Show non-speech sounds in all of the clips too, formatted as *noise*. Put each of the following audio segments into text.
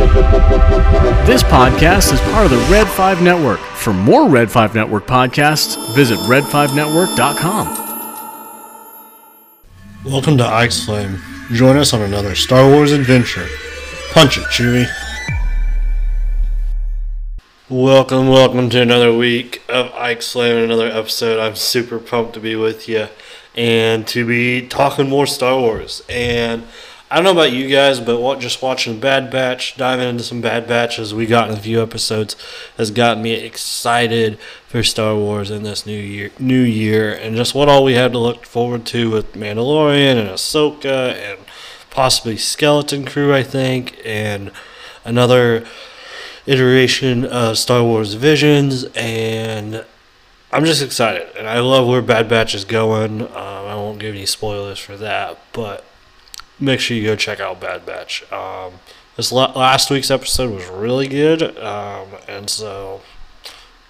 This podcast is part of the Red 5 Network. For more Red 5 Network podcasts, visit red5network.com. Welcome to Ike's Flame. Join us on another Star Wars adventure. Punch it, Chewie. Welcome, welcome to another week of Ike's Flame and another episode. I'm super pumped to be with you and to be talking more Star Wars. And I don't know about you guys, but what, just watching Bad Batch, diving into some Bad Batches we got in a few episodes, has gotten me excited for Star Wars in this new year. New year, and just what all we have to look forward to with Mandalorian and Ahsoka and possibly Skeleton Crew, I think, and another iteration of Star Wars Visions, and I'm just excited, and I love where Bad Batch is going. Um, I won't give any spoilers for that, but make sure you go check out Bad Batch. Um, this la- last week's episode was really good, um, and so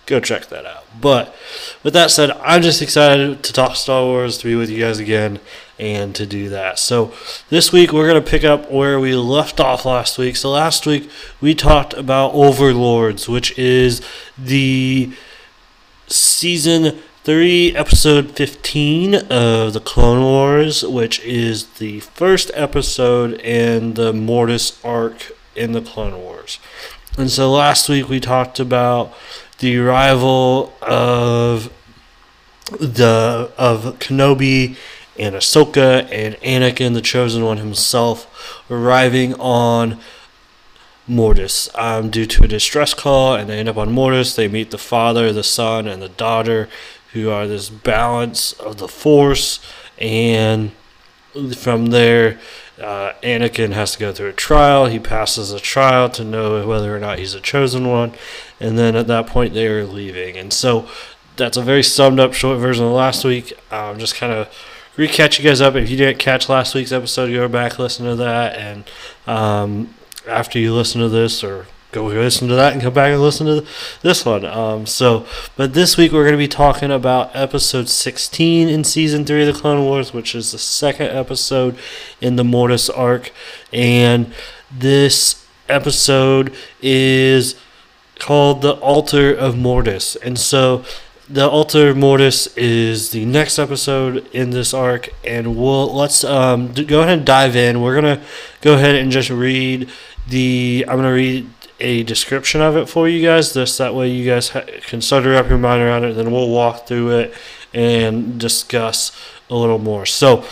go check that out. But with that said, I'm just excited to talk Star Wars, to be with you guys again, and to do that. So this week we're going to pick up where we left off last week. So last week we talked about Overlords, which is the season 3, episode 15 of The Clone Wars, which is the first episode in the Mortis arc in The Clone Wars. And so last week we talked about the arrival of the of Kenobi and Ahsoka and Anakin, the Chosen One himself, arriving on Mortis um, due to a distress call, and they end up on Mortis. They meet the father, the son, and the daughter, who are this balance of the Force, and from there, uh, Anakin has to go through a trial. He passes a trial to know whether or not he's a chosen one, and then at that point they are leaving. And so that's a very summed up short version of last week. Um, just kind of recatch you guys up. If you didn't catch last week's episode, go back listen to that, and um, after you listen to this or go listen to that and come back and listen to this one. Um, so, but this week we're going to be talking about episode 16 in season three of the Clone Wars, which is the second episode in the Mortis arc, and this episode is called the Altar of Mortis, and so. The Altar of Mortis is the next episode in this arc, and we'll let's um, go ahead and dive in. We're gonna go ahead and just read the. I'm gonna read a description of it for you guys. This that way you guys ha- can study up your mind around it. Then we'll walk through it and discuss a little more. So.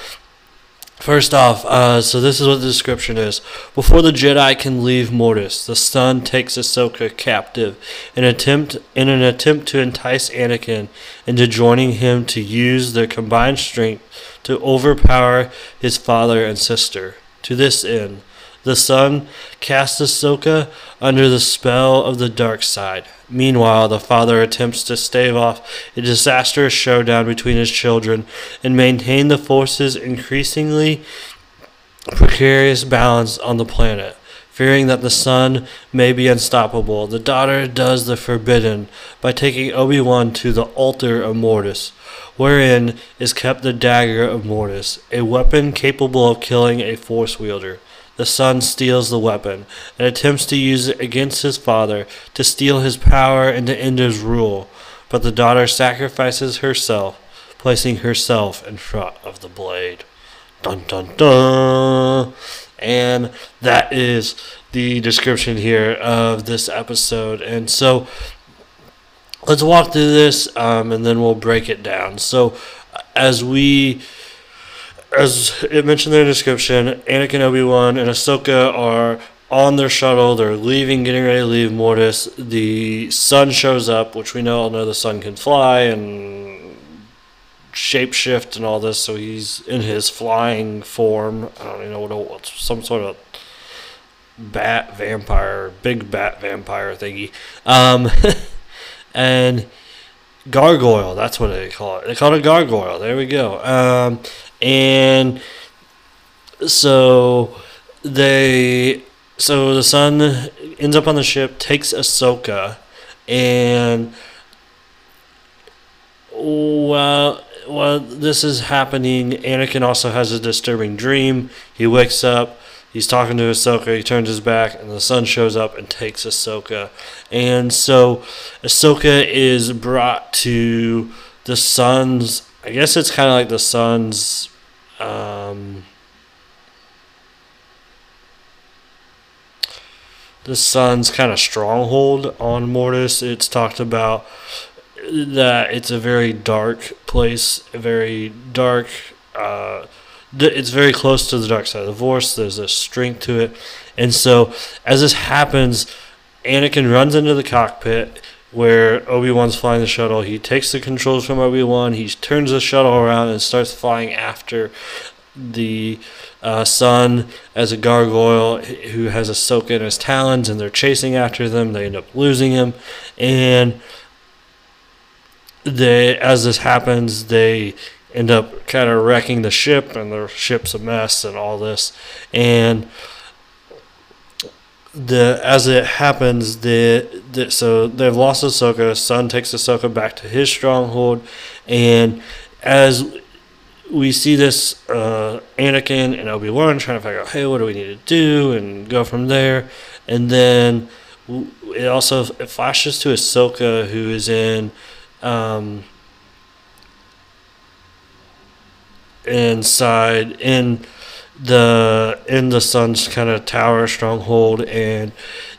First off, uh, so this is what the description is. Before the Jedi can leave Mortis, the Son takes Ahsoka captive in attempt in an attempt to entice Anakin into joining him to use their combined strength to overpower his father and sister. To this end, the Son casts Ahsoka under the spell of the dark side. Meanwhile, the father attempts to stave off a disastrous showdown between his children and maintain the force's increasingly precarious balance on the planet. Fearing that the son may be unstoppable, the daughter does the forbidden by taking Obi Wan to the altar of Mortis, wherein is kept the dagger of Mortis, a weapon capable of killing a force wielder. The son steals the weapon and attempts to use it against his father to steal his power and to end his rule, but the daughter sacrifices herself, placing herself in front of the blade. Dun dun dun! And that is the description here of this episode. And so let's walk through this um, and then we'll break it down. So, as we as it mentioned in the description, Anakin, Obi Wan, and Ahsoka are on their shuttle. They're leaving, getting ready to leave Mortis. The son shows up, which we know all know the son can fly and shapeshift and all this. So he's in his flying form. I don't even know what it. Some sort of bat vampire, big bat vampire thingy. Um, *laughs* and gargoyle. That's what they call it. They call it gargoyle. There we go. Um, and so they so the son ends up on the ship, takes Ahsoka, and while while this is happening, Anakin also has a disturbing dream. He wakes up. he's talking to Ahsoka. He turns his back, and the son shows up and takes Ahsoka. And so Ahsoka is brought to the son's. I guess it's kind of like the Son's. Um, the son's kind of stronghold on Mortis. It's talked about that it's a very dark place, a very dark. Uh, it's very close to the dark side of the Force. There's a strength to it, and so as this happens, Anakin runs into the cockpit where Obi Wan's flying the shuttle. He takes the controls from Obi Wan. He turns the shuttle around and starts flying after the uh, son as a gargoyle who has a Ahsoka in his talons, and they're chasing after them. They end up losing him, and they as this happens, they end up kind of wrecking the ship, and the ship's a mess, and all this, and the as it happens, the, the so they've lost Ahsoka. Son takes Ahsoka back to his stronghold, and as we see this uh, Anakin and Obi Wan trying to figure out, hey, what do we need to do, and go from there, and then it also it flashes to Ahsoka, who is in um, inside in the in the son's kind of tower stronghold and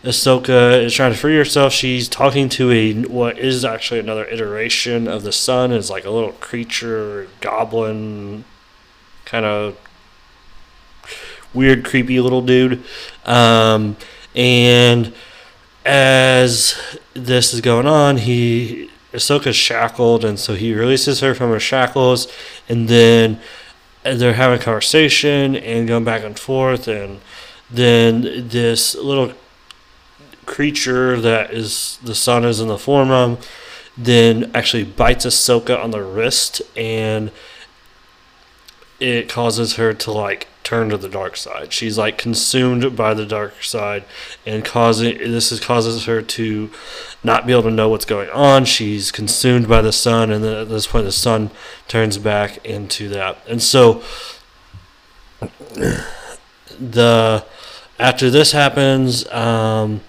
Ahsoka is trying to free herself. She's talking to a what is actually another iteration of the son. Is like a little creature, goblin, kind of weird, creepy little dude. Um, and as this is going on, he Ahsoka's shackled, and so he releases her from her shackles, and then they're having conversation and going back and forth, and then this little creature that is the son is in the form of then actually bites Ahsoka on the wrist, and it causes her to like turn to the dark side. She's like consumed by the dark side, and causing this is causes her to not be able to know what's going on. She's consumed by the son, and then at this point, the son turns back into that. And so, the after this happens, um,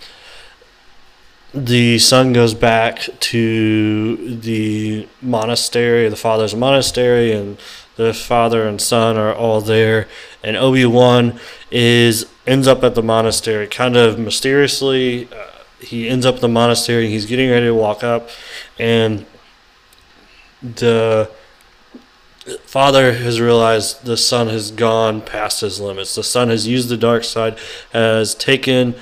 the son goes back to the monastery, the father's monastery, and the father and son are all there, and Obi Wan is ends up at the monastery, kind of mysteriously. Uh, he ends up at the monastery. He's getting ready to walk up, and the father has realized the son has gone past his limits. The son has used the dark side, has taken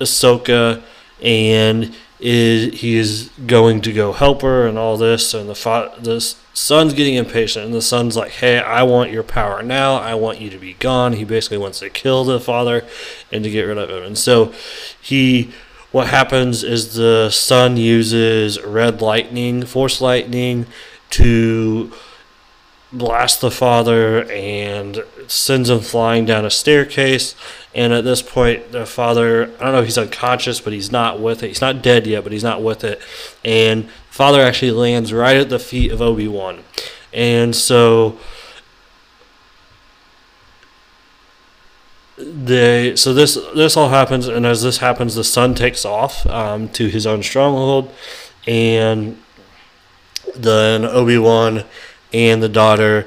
Ahsoka, and is he is going to go help her and all this. And the fa- the son's getting impatient, and the son's like, "Hey, I want your power now. I want you to be gone." He basically wants to kill the father and to get rid of him. And so he what happens is the son uses red lightning, force lightning, to blast the father and sends him flying down a staircase. And at this point, the father, I don't know if he's unconscious, but he's not with it. He's not dead yet, but he's not with it. And father actually lands right at the feet of Obi Wan. And so they so this this all happens and as this happens the son takes off um, to his own stronghold and then obi-wan and the daughter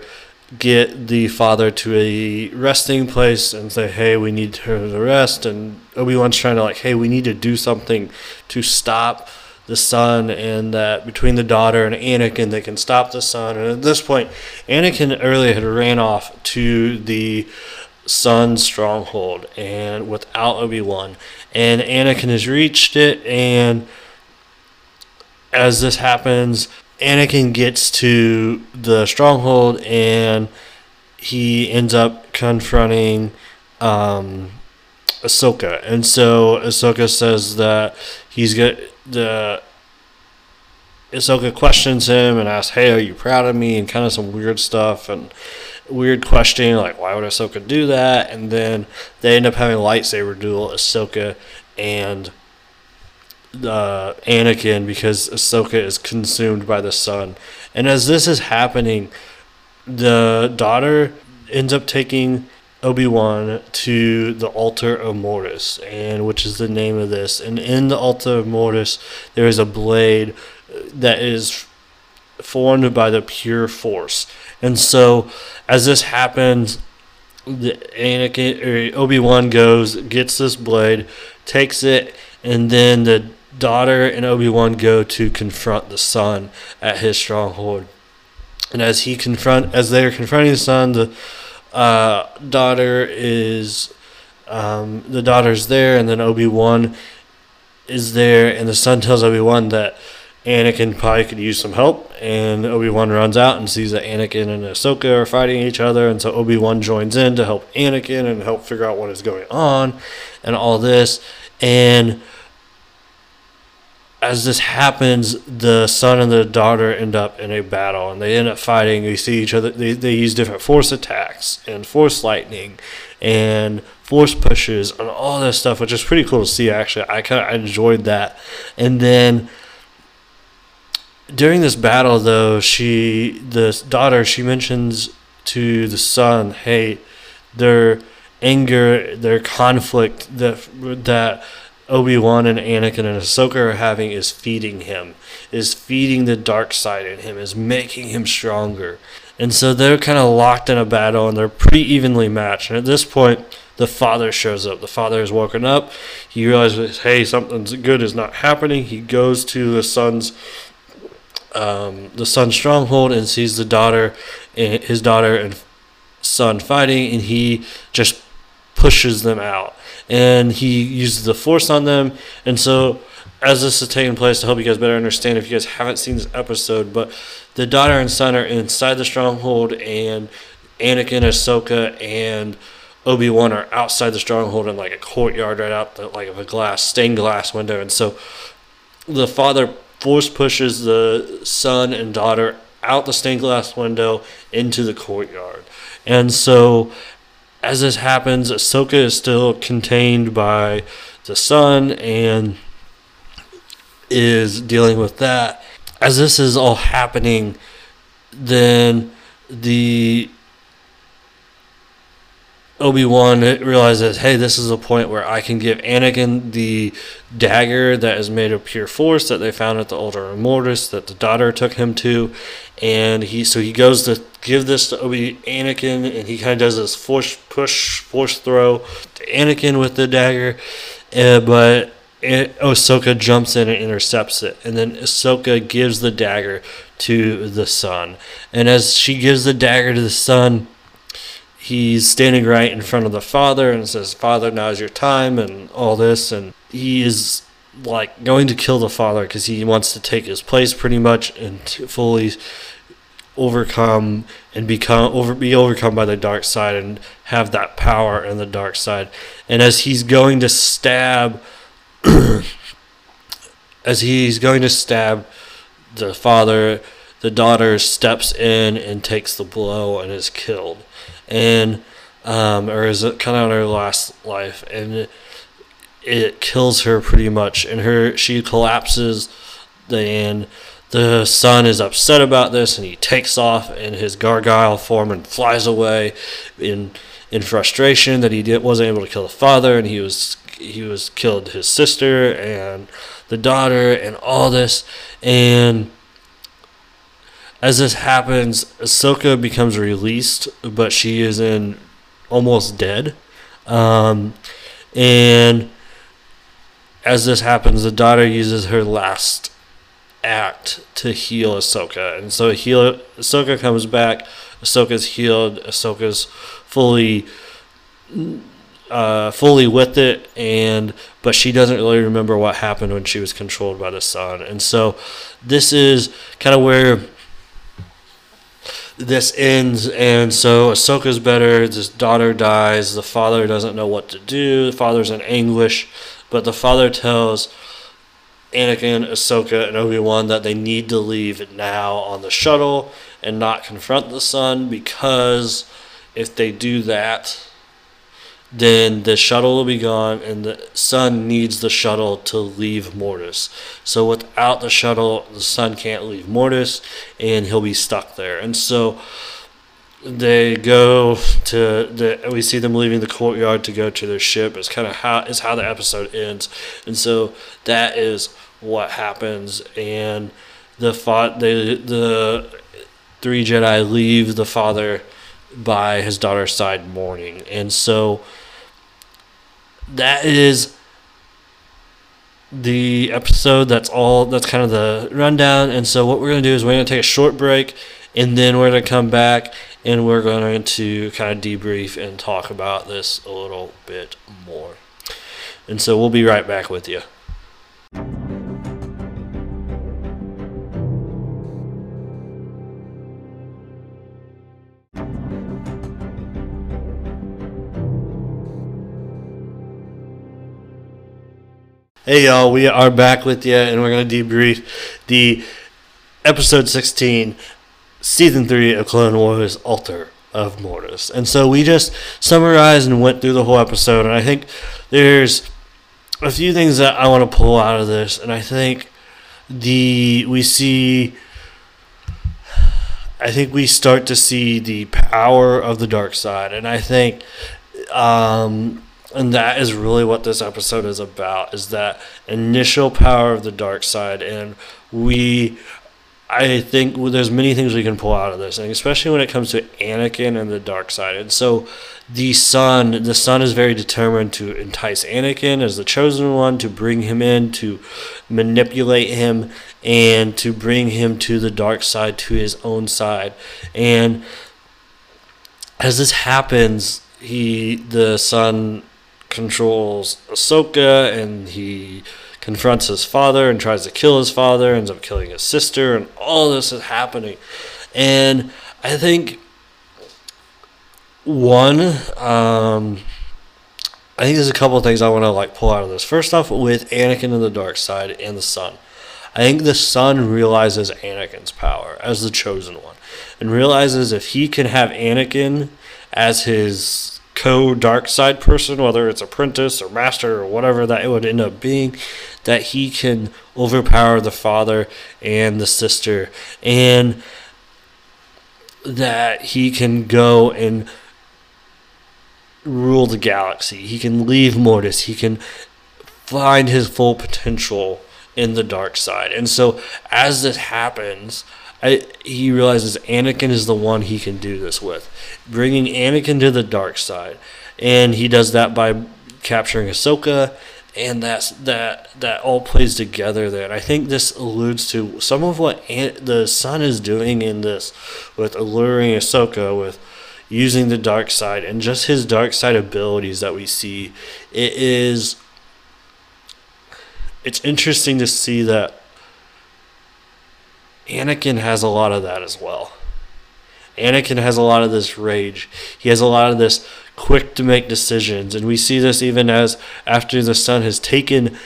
get the father to a resting place and say hey we need her to rest and obi-wan's trying to like hey we need to do something to stop the son and that between the daughter and anakin they can stop the son and at this point anakin earlier had ran off to the son's stronghold and without Obi-Wan. And Anakin has reached it and as this happens, Anakin gets to the stronghold and he ends up confronting um, Ahsoka. And so Ahsoka says that he's got the Ahsoka questions him and asks, "Hey, are you proud of me?" and kind of some weird stuff and weird questioning, like why would Ahsoka do that? And then they end up having a lightsaber duel, Ahsoka and uh, Anakin, because Ahsoka is consumed by the son. And as this is happening, the daughter ends up taking Obi Wan to the altar of Mortis, and which is the name of this. And in the altar of Mortis, there is a blade that is formed by the pure force. And so, as this happens, the Anakin or Obi Wan goes, gets this blade, takes it, and then the daughter and Obi Wan go to confront the son at his stronghold. And as he confront, as they are confronting the son, the uh, daughter is, um, the daughter's there, and then Obi Wan is there, and the son tells Obi Wan that Anakin probably could use some help, and Obi Wan runs out and sees that Anakin and Ahsoka are fighting each other, and so Obi Wan joins in to help Anakin and help figure out what is going on, and all this, and as this happens, the son and the daughter end up in a battle, and they end up fighting. You see each other. They, they use different force attacks and force lightning, and force pushes and all this stuff, which is pretty cool to see. Actually, I kind of enjoyed that. And then during this battle, though, she the daughter she mentions to the son, "Hey, their anger, their conflict that that." Obi Wan and Anakin and Ahsoka are having is feeding him, is feeding the dark side in him, is making him stronger. And so they're kind of locked in a battle and they're pretty evenly matched. And at this point, the father shows up. The father has woken up. He realizes, hey, something good is not happening. He goes to the son's um, the son's stronghold and sees the daughter, his daughter and son fighting, and he just pushes them out. And he uses the force on them. And so, as this is taking place, to help you guys better understand, if you guys haven't seen this episode, but the daughter and son are inside the stronghold, and Anakin, Ahsoka, and Obi Wan are outside the stronghold in like a courtyard right out the, like of a glass stained glass window, and so the father force pushes the son and daughter out the stained glass window into the courtyard, and so as this happens, Ahsoka is still contained by the son and is dealing with that. As this is all happening, then the Obi Wan realizes, hey, this is a point where I can give Anakin the dagger that is made of pure force that they found at the of Mortis that the daughter took him to, and he so he goes to give this to Obi Anakin, and he kind of does this force push force throw to Anakin with the dagger, uh, but it, Ahsoka jumps in and intercepts it, and then Ahsoka gives the dagger to the son, and as she gives the dagger to the son he's standing right in front of the father and says, Father, now's your time, and all this. And he is like going to kill the father because he wants to take his place pretty much and fully overcome and become over be overcome by the dark side and have that power in the dark side and as he's going to stab *clears throat* as he's going to stab the father the daughter steps in and takes the blow and is killed and um, or is it kind of on her last life, and it, it kills her pretty much, and her she collapses, and the son is upset about this, and he takes off in his gargoyle form and flies away in in frustration that he did, wasn't able to kill the father, and he was he was killed his sister and the daughter and all this, and as this happens, Ahsoka becomes released, but she is in almost dead. Um, and as this happens, the daughter uses her last act to heal Ahsoka, and so heal Ahsoka comes back. Ahsoka's healed. Ahsoka's fully, uh, fully with it, and but she doesn't really remember what happened when she was controlled by the son. And so, this is kind of where this ends, and so Ahsoka's better. His daughter dies. The father doesn't know what to do. The father's in anguish, but the father tells Anakin, Ahsoka, and Obi Wan that they need to leave now on the shuttle and not confront the son because if they do that, then the shuttle will be gone and the son needs the shuttle to leave Mortis. So without the shuttle, the son can't leave Mortis and he'll be stuck there. And so they go to the we see them leaving the courtyard to go to their ship is kind of how is how the episode ends and so that is what happens and the fought the the three jedi leave the father by his daughter's side mourning and so that is the episode that's all that's kind of the rundown and so what we're to do is we're to take a short break and then we're to come back and we're going to kind of debrief and talk about this a little bit more. And so we'll be right back with you. Hey y'all, we are back with you and we're going to debrief the episode 16 season three of Clone Wars Altar of Mortis. And so we just summarized and went through the whole episode, and I think there's a few things that I want to pull out of this, and I think the we see I think we start to see the power of the dark side, and I think um, and that is really what this episode is about is that initial power of the dark side and we I think there's many things we can pull out of this, and especially when it comes to Anakin and the dark side. And so, the son, the son is very determined to entice Anakin as the chosen one, to bring him in, to manipulate him, and to bring him to the dark side, to his own side. And as this happens, he, the son, controls Ahsoka, and he confronts his father and tries to kill his father, ends up killing his sister, and all this is happening. And I think one, um, I think there's a couple of things I want to like pull out of this. First off, with Anakin and the dark side and the son. I think the son realizes Anakin's power as the chosen one and realizes if he can have Anakin as his co dark side person, whether it's apprentice or master or whatever that it would end up being, that he can overpower the father and the sister, and that he can go and rule the galaxy. He can leave Mortis. He can find his full potential in the dark side. And so, as this happens, I, he realizes Anakin is the one he can do this with, bringing Anakin to the dark side, and he does that by capturing Ahsoka, and that's that that all plays together there. And I think this alludes to some of what An- the son is doing in this, with alluring Ahsoka, with using the dark side, and just his dark side abilities that we see. It is. It's interesting to see that Anakin has a lot of that as well. Anakin has a lot of this rage. He has a lot of this quick to make decisions, and we see this even as after the son has taken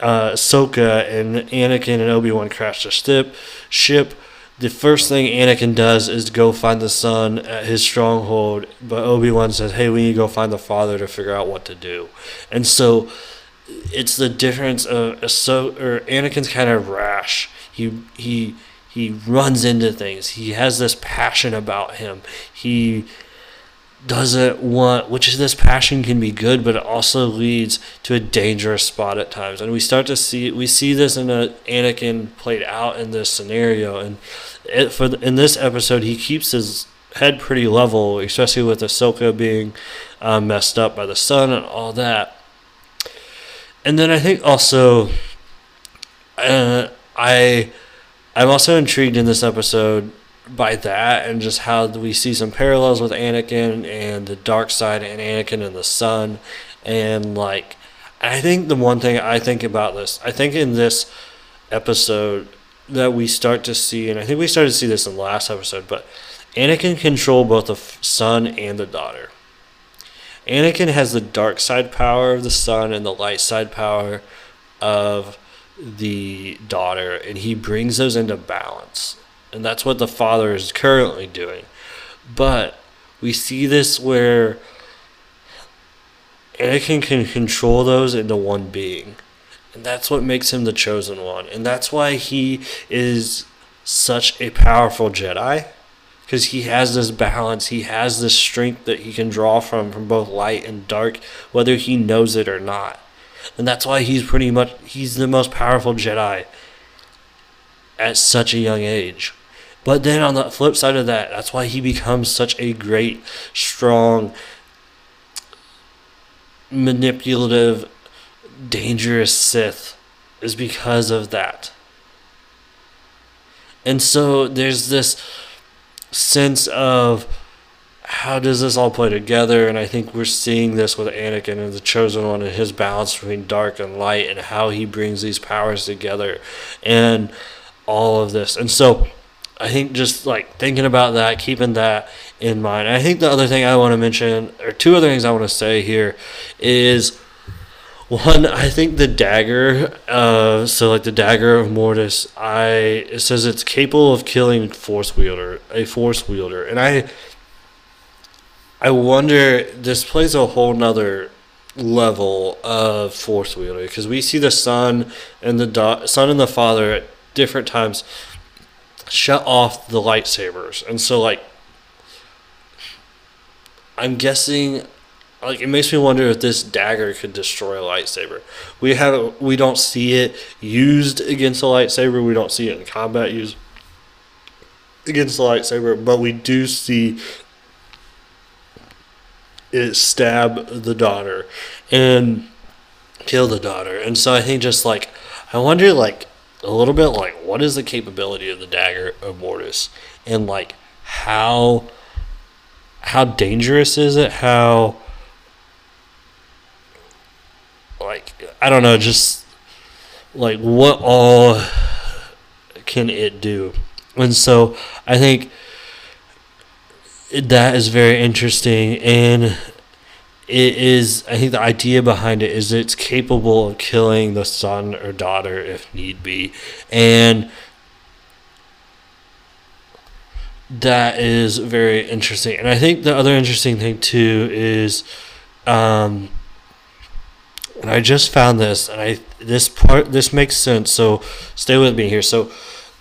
uh, Ahsoka and Anakin and Obi Wan crash the ship. Ship. The first thing Anakin does is go find the son at his stronghold, but Obi Wan says, "Hey, we need to go find the father to figure out what to do." And so, it's the difference of so or Anakin's kind of rash he he he runs into things. He has this passion about him. He doesn't want which is this passion can be good but it also leads to a dangerous spot at times and we start to see we see this in a Anakin played out in this scenario and it, for the, in this episode he keeps his head pretty level especially with Ahsoka being uh, messed up by the son and all that and then I think also uh, I I'm also intrigued in this episode by that and just how we see some parallels with Anakin and the dark side and Anakin and the son and like I think the one thing I think about this I think in this episode that we start to see and I think we started to see this in the last episode but Anakin control both the son and the daughter. Anakin has the dark side power of the son and the light side power of the daughter and he brings those into balance. And that's what the father is currently doing. But we see this where Anakin can control those into one being. And that's what makes him the chosen one. And that's why he is such a powerful Jedi. because he has this balance. He has this strength that he can draw from from both light and dark, whether he knows it or not. And that's why he's pretty much he's the most powerful Jedi at such a young age. But then on the flip side of that, that's why he becomes such a great, strong, manipulative, dangerous Sith is because of that. And so there's this sense of how does this all play together? And I think we're seeing this with Anakin and the Chosen One and his balance between dark and light and how he brings these powers together and all of this. And so I think just like thinking about that, keeping that in mind. I think the other thing I want to mention, or two other things I want to say here, is one, I think the dagger, uh, so like the dagger of Mortis, I it says it's capable of killing force wielder, a force wielder, and I, I wonder this plays a whole nother level of force wielder because we see the son and the da- son and the father at different times shut off the lightsabers, and so like, I'm guessing like it makes me wonder if this dagger could destroy a lightsaber. We have we don't see it used against a lightsaber. We don't see it in combat used against a lightsaber, but we do see it stab the daughter and kill the daughter. And so I think just like I wonder like a little bit like what is the capability of the dagger of Mortis and like how how dangerous is it? How like I don't know, just like what all can it do? And so I think that is very interesting and it is I think the idea behind it is it's capable of killing the son or daughter if need be. And that is very interesting. And I think the other interesting thing too is um and I just found this, and I this part this makes sense. So stay with me here. So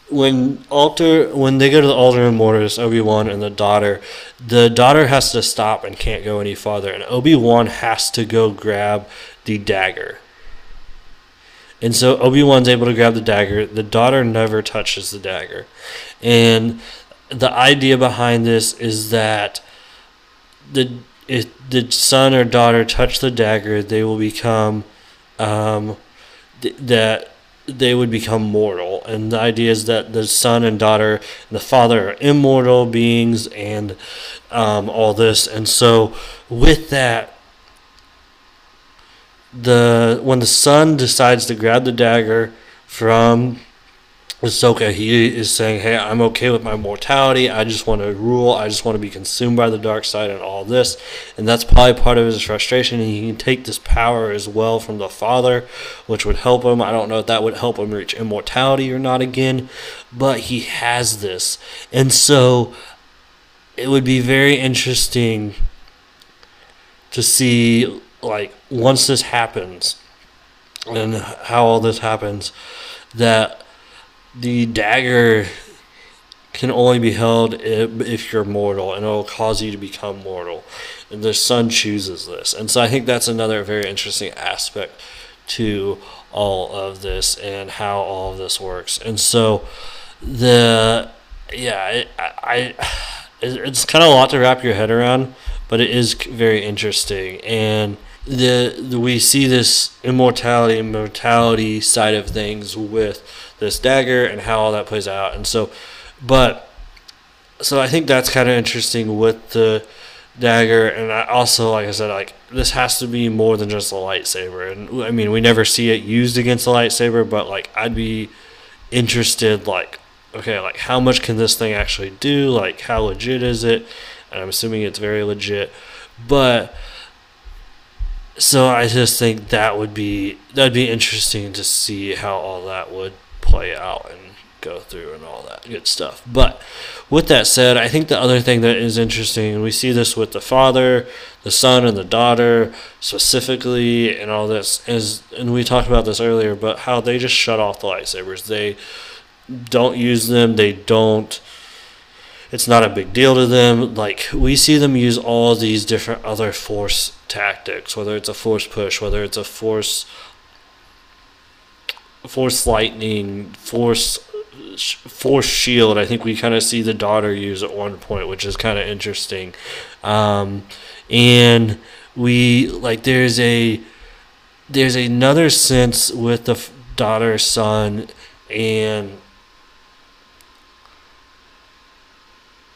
when altar when they go to the altar in Mortis, Obi Wan and the daughter, the daughter has to stop and can't go any farther, and Obi Wan has to go grab the dagger. And so Obi Wan's able to grab the dagger. The daughter never touches the dagger, and the idea behind this is that the if the son or daughter touch the dagger, they will become um, th- that they would become mortal. And the idea is that the son and daughter the father are immortal beings and um, all this. And so with that, the when the son decides to grab the dagger from Ahsoka, he is saying, "Hey, I'm okay with my mortality. I just want to rule. I just want to be consumed by the dark side and all this." And that's probably part of his frustration. And he can take this power as well from the Father, which would help him. I don't know if that would help him reach immortality or not again, but he has this, and so it would be very interesting to see, like, once this happens, and how all this happens, that the dagger can only be held if, you're mortal, and it'll cause you to become mortal. And the son chooses this, and so I think that's another very interesting aspect to all of this and how all of this works. And so the yeah, it, I, it's kind of a lot to wrap your head around, but it is very interesting and. The, the we see this immortality mortality side of things with this dagger and how all that plays out. And so, but so I think that's kind of interesting with the dagger. And I also, like I said, like this has to be more than just a lightsaber. And I mean, we never see it used against a lightsaber, but like I'd be interested, like okay, like how much can this thing actually do? Like how legit is it? And I'm assuming it's very legit, but so I just think that would be that'd be interesting to see how all that would play out and go through and all that good stuff. But with that said, I think the other thing that is interesting, and we see this with the father, the son, and the daughter specifically, and all this is, and we talked about this earlier, but how they just shut off the lightsabers. They don't use them. They don't it's not a big deal to them. Like we see them use all these different other force tactics, whether it's a force push, whether it's a force force lightning, force force shield. I think we kind of see the daughter use at one point, which is kind of interesting. Um, and we like there's a there's another sense with the daughter son and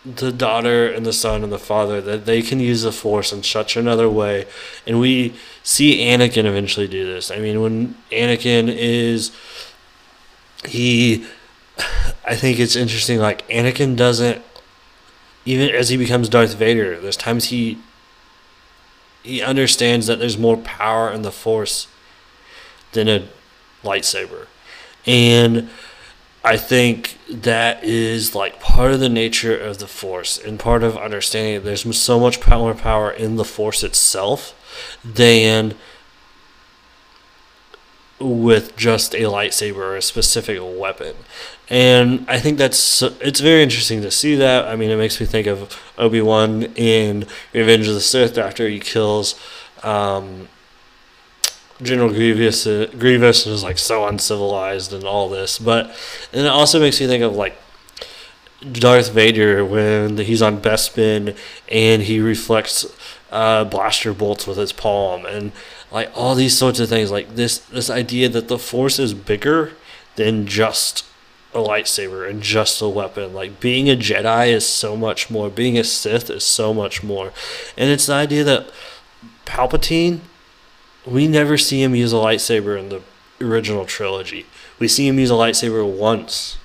the daughter and the son and the father that they can use the force in such another way. And we see anakin eventually do this. I mean when anakin is he i think it's interesting like anakin doesn't even as he becomes darth vader there's times he he understands that there's more power in the force than a lightsaber. And I think that is like part of the nature of the Force and part of understanding there's so much power power in the Force itself than with just a lightsaber or a specific weapon. And I think that's it's very interesting to see that. I mean, it makes me think of Obi Wan in Revenge of the Sith after he kills um, General Grievous, Grievous is like so uncivilized and all this, but and it also makes you think of like Darth Vader when he's on Bespin and he reflects uh, blaster bolts with his palm and like all these sorts of things. Like this this idea that the Force is bigger than just a lightsaber and just a weapon. Like being a Jedi is so much more. Being a Sith is so much more, and it's the idea that Palpatine we never see him use a lightsaber in the original trilogy. We see him use a lightsaber once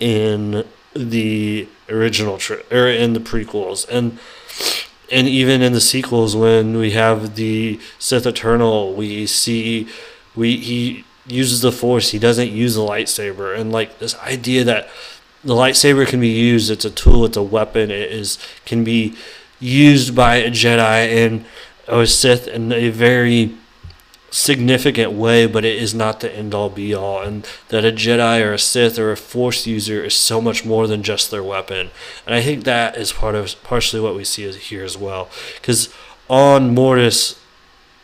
in the original tri- or in the prequels. And and even in the sequels when we have the Sith Eternal we see we he uses the force. He doesn't use the lightsaber. And like this idea that the lightsaber can be used it's a tool it's a weapon it is can be used by a Jedi and or Sith in a very significant way, but it is not the end all be all. And that a Jedi or a Sith or a Force user is so much more than just their weapon. And I think that is part of partially what we see here as well. Because on Mortis,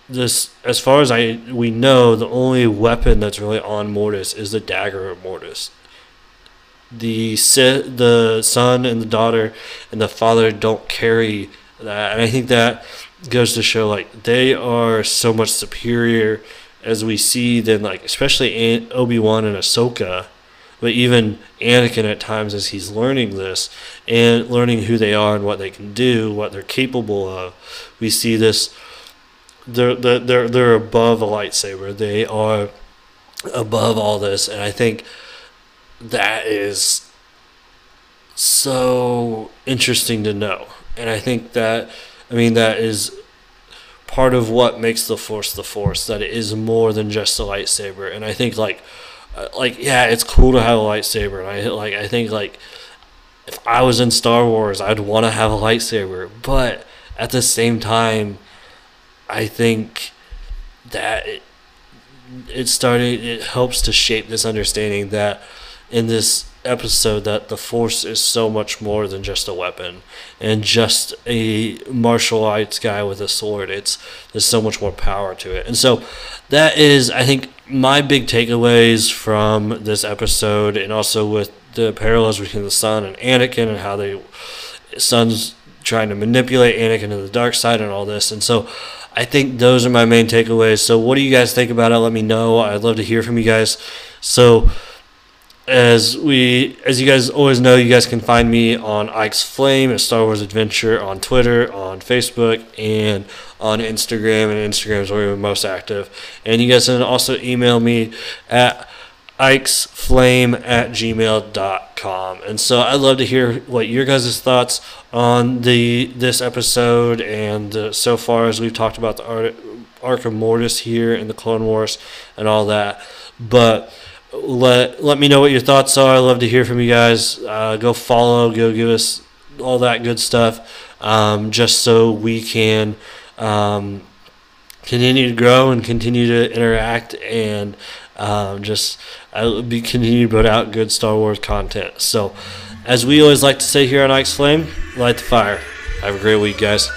this as far as I we know, the only weapon that's really on Mortis is the dagger of Mortis. The the son and the daughter and the father don't carry that, and I think that goes to show like they are so much superior as we see than like especially Obi Wan and Ahsoka, but even Anakin at times as he's learning this and learning who they are and what they can do, what they're capable of. We see this. They're they're they're above a lightsaber. They are above all this, and I think that is so interesting to know. And I think that I mean, that is part of what makes the Force the Force. That it is more than just a lightsaber. And I think like, uh, like yeah, it's cool to have a lightsaber. And I like I think like, if I was in Star Wars, I'd want to have a lightsaber. But at the same time, I think that it, it started. It helps to shape this understanding that in this episode that the force is so much more than just a weapon and just a martial arts guy with a sword. It's there's so much more power to it. And so that is i think my big takeaways from this episode and also with the parallels between the son and anakin and how they son's trying to manipulate anakin to the dark side and all this. And so i think those are my main takeaways. So what do you guys think about it? Let me know. I'd love to hear from you guys. So as we as you guys always know you guys can find me on ike's flame at star wars adventure on twitter on facebook and on instagram and instagram is where we're most active. And you guys can also email me at ike's flame at gmail.com and so i'd love to hear what your guys' thoughts on the this episode and uh, so far as we've talked about the arc of mortis here in the clone wars and all that. But let let me know what your thoughts are. I love to hear from you guys. Uh, go follow, go give us all that good stuff, um, just so we can um, continue to grow and continue to interact and um, just uh, be continue to put out good Star Wars content. So as we always like to say here on Ike's Flame, light the fire. Have a great week, guys.